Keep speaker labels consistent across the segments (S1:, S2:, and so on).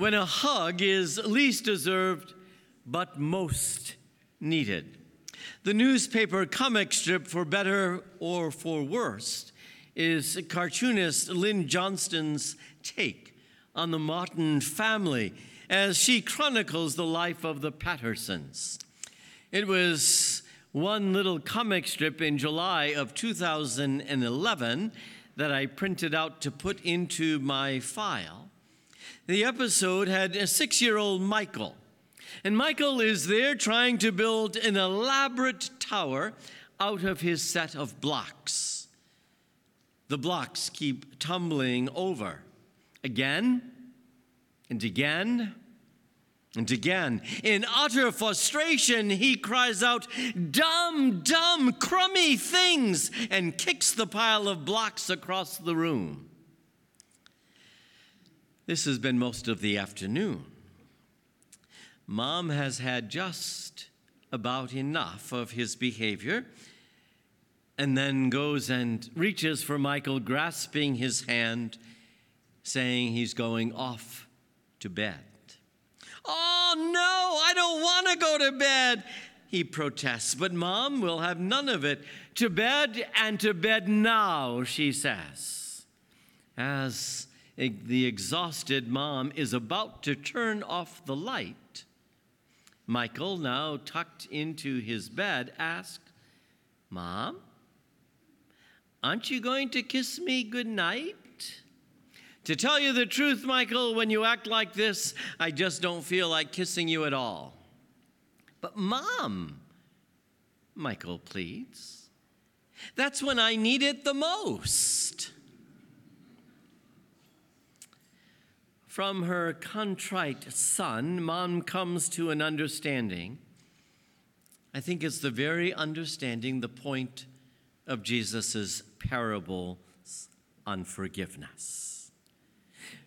S1: when a hug is least deserved but most needed. The newspaper comic strip, for better or for worse, is cartoonist Lynn Johnston's take on the Martin family as she chronicles the life of the Pattersons. It was one little comic strip in July of 2011 that I printed out to put into my file. The episode had a six year old Michael. And Michael is there trying to build an elaborate tower out of his set of blocks. The blocks keep tumbling over again and again and again. In utter frustration, he cries out, Dumb, dumb, crummy things, and kicks the pile of blocks across the room. This has been most of the afternoon. Mom has had just about enough of his behavior and then goes and reaches for Michael, grasping his hand, saying he's going off to bed. Oh, no, I don't want to go to bed, he protests. But mom will have none of it. To bed and to bed now, she says. As the exhausted mom is about to turn off the light, Michael, now tucked into his bed, asks, Mom, aren't you going to kiss me good night? To tell you the truth, Michael, when you act like this, I just don't feel like kissing you at all. But, Mom, Michael pleads, that's when I need it the most. From her contrite son, Mom comes to an understanding. I think it's the very understanding the point of Jesus' parable on forgiveness.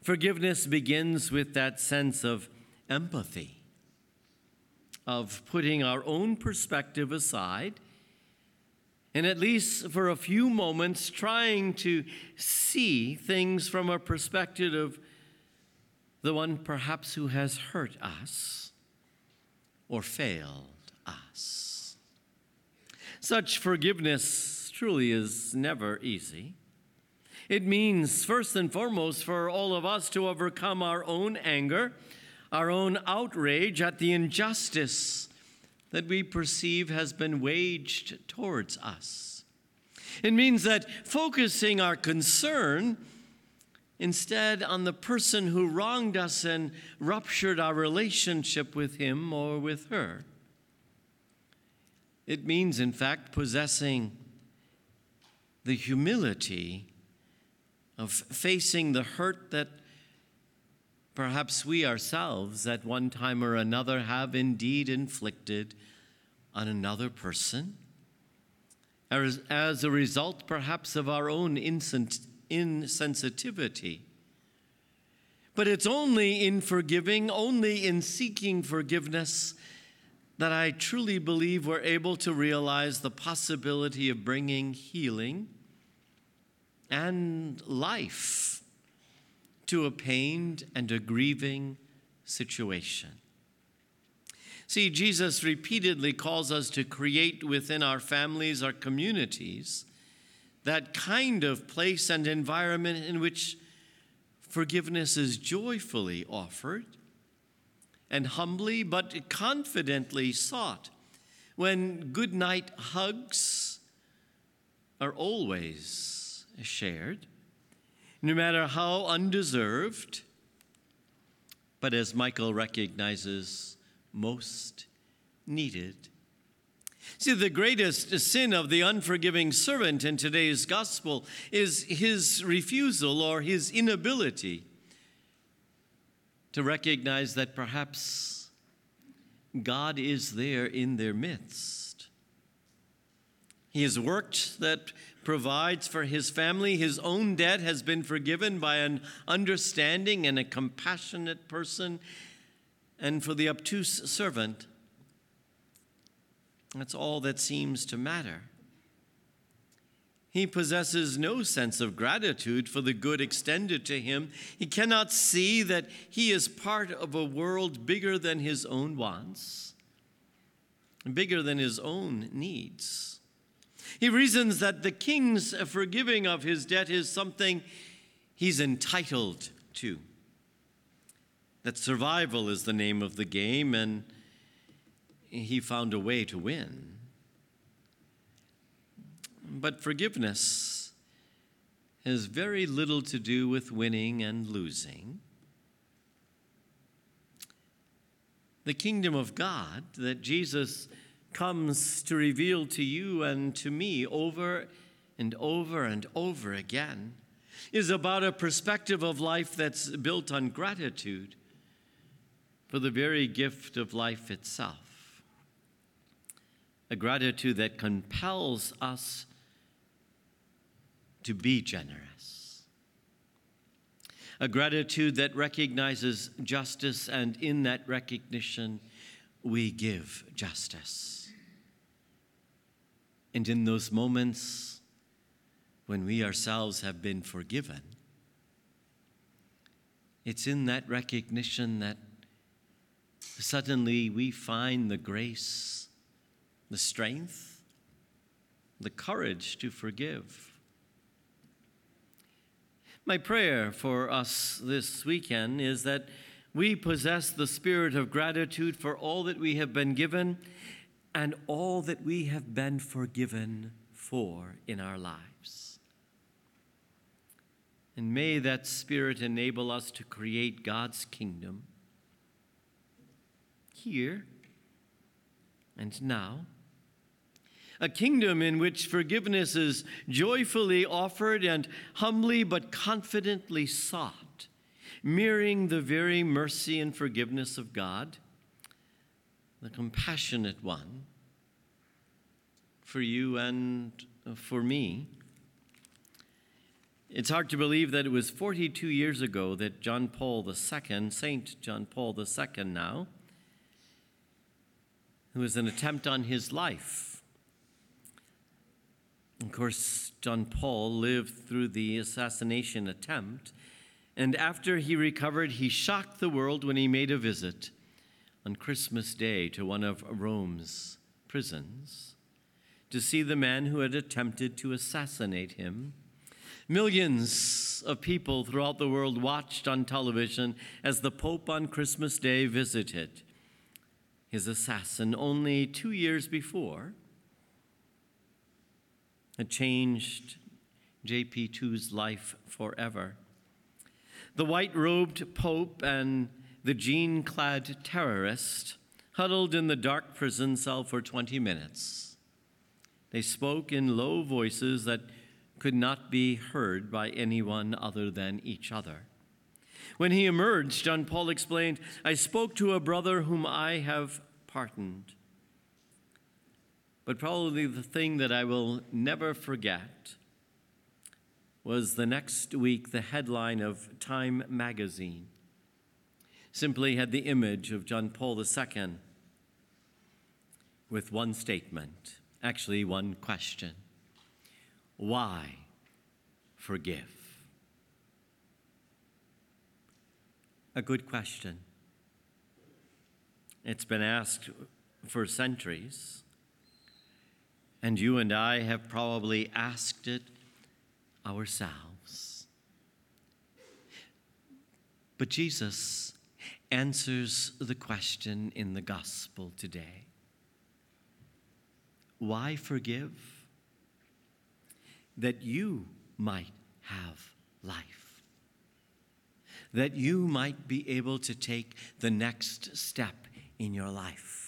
S1: Forgiveness begins with that sense of empathy, of putting our own perspective aside, and at least for a few moments trying to see things from a perspective of the one perhaps who has hurt us or failed us. Such forgiveness truly is never easy. It means, first and foremost, for all of us to overcome our own anger, our own outrage at the injustice that we perceive has been waged towards us. It means that focusing our concern instead on the person who wronged us and ruptured our relationship with him or with her. It means, in fact, possessing the humility of facing the hurt that perhaps we ourselves at one time or another have indeed inflicted on another person, as, as a result perhaps of our own insensitivity. But it's only in forgiving, only in seeking forgiveness, that I truly believe we're able to realize the possibility of bringing healing and life to a pained and a grieving situation. See, Jesus repeatedly calls us to create within our families, our communities, that kind of place and environment in which forgiveness is joyfully offered and humbly but confidently sought, when good night hugs are always shared, no matter how undeserved, but as Michael recognizes, most needed. See, the greatest sin of the unforgiving servant in today's gospel is his refusal or his inability to recognize that perhaps God is there in their midst. He has worked that provides for his family. His own debt has been forgiven by an understanding and a compassionate person. And for the obtuse servant, that's all that seems to matter. he possesses no sense of gratitude for the good extended to him. He cannot see that he is part of a world bigger than his own wants, bigger than his own needs. He reasons that the king's forgiving of his debt is something he's entitled to. That survival is the name of the game, and he found a way to win. But forgiveness has very little to do with winning and losing. The kingdom of God that Jesus comes to reveal to you and to me over and over and over again is about a perspective of life that's built on gratitude for the very gift of life itself. A gratitude that compels us to be generous. A gratitude that recognizes justice, and in that recognition, we give justice. And in those moments when we ourselves have been forgiven, it's in that recognition that suddenly we find the grace, the strength, the courage to forgive. My prayer for us this weekend is that we possess the spirit of gratitude for all that we have been given and all that we have been forgiven for in our lives. And may that spirit enable us to create God's kingdom here and now a kingdom in which forgiveness is joyfully offered and humbly but confidently sought, mirroring the very mercy and forgiveness of God, the compassionate one, for you and uh, for me. It's hard to believe that it was 42 years ago that John Paul II, Saint John Paul II now, who was an attempt on his life, of course, John Paul lived through the assassination attempt, and after he recovered, he shocked the world when he made a visit on Christmas Day to one of Rome's prisons to see the man who had attempted to assassinate him. Millions of people throughout the world watched on television as the Pope on Christmas Day visited his assassin only two years before had changed JP2's life forever. The white robed Pope and the jean clad terrorist huddled in the dark prison cell for 20 minutes. They spoke in low voices that could not be heard by anyone other than each other. When he emerged, John Paul explained, I spoke to a brother whom I have pardoned. But probably the thing that I will never forget was the next week the headline of Time magazine simply had the image of John Paul II with one statement, actually, one question Why forgive? A good question. It's been asked for centuries. And you and I have probably asked it ourselves. But Jesus answers the question in the gospel today Why forgive? That you might have life. That you might be able to take the next step in your life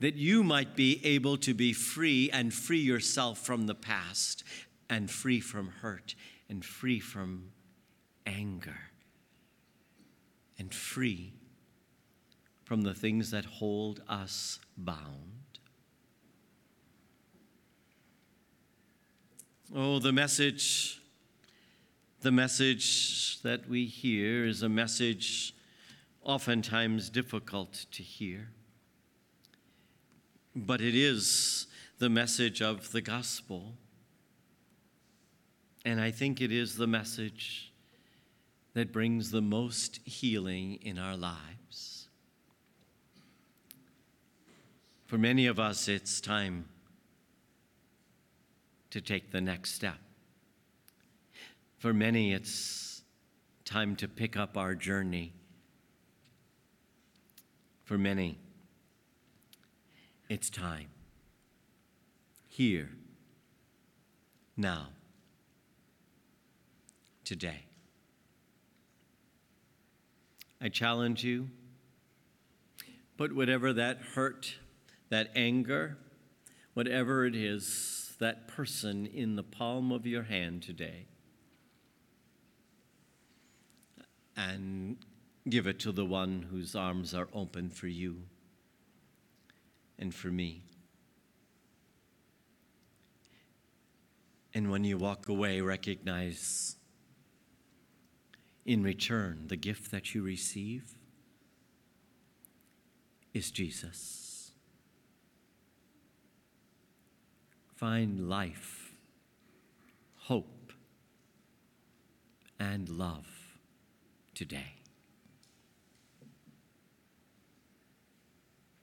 S1: that you might be able to be free and free yourself from the past and free from hurt and free from anger and free from the things that hold us bound. Oh, the message, the message that we hear is a message oftentimes difficult to hear but it is the message of the gospel. And I think it is the message that brings the most healing in our lives. For many of us, it's time to take the next step. For many, it's time to pick up our journey. For many, it's time. Here, now, today. I challenge you, put whatever that hurt, that anger, whatever it is, that person in the palm of your hand today. And give it to the one whose arms are open for you and for me. And when you walk away, recognize in return the gift that you receive is Jesus. Find life, hope, and love today.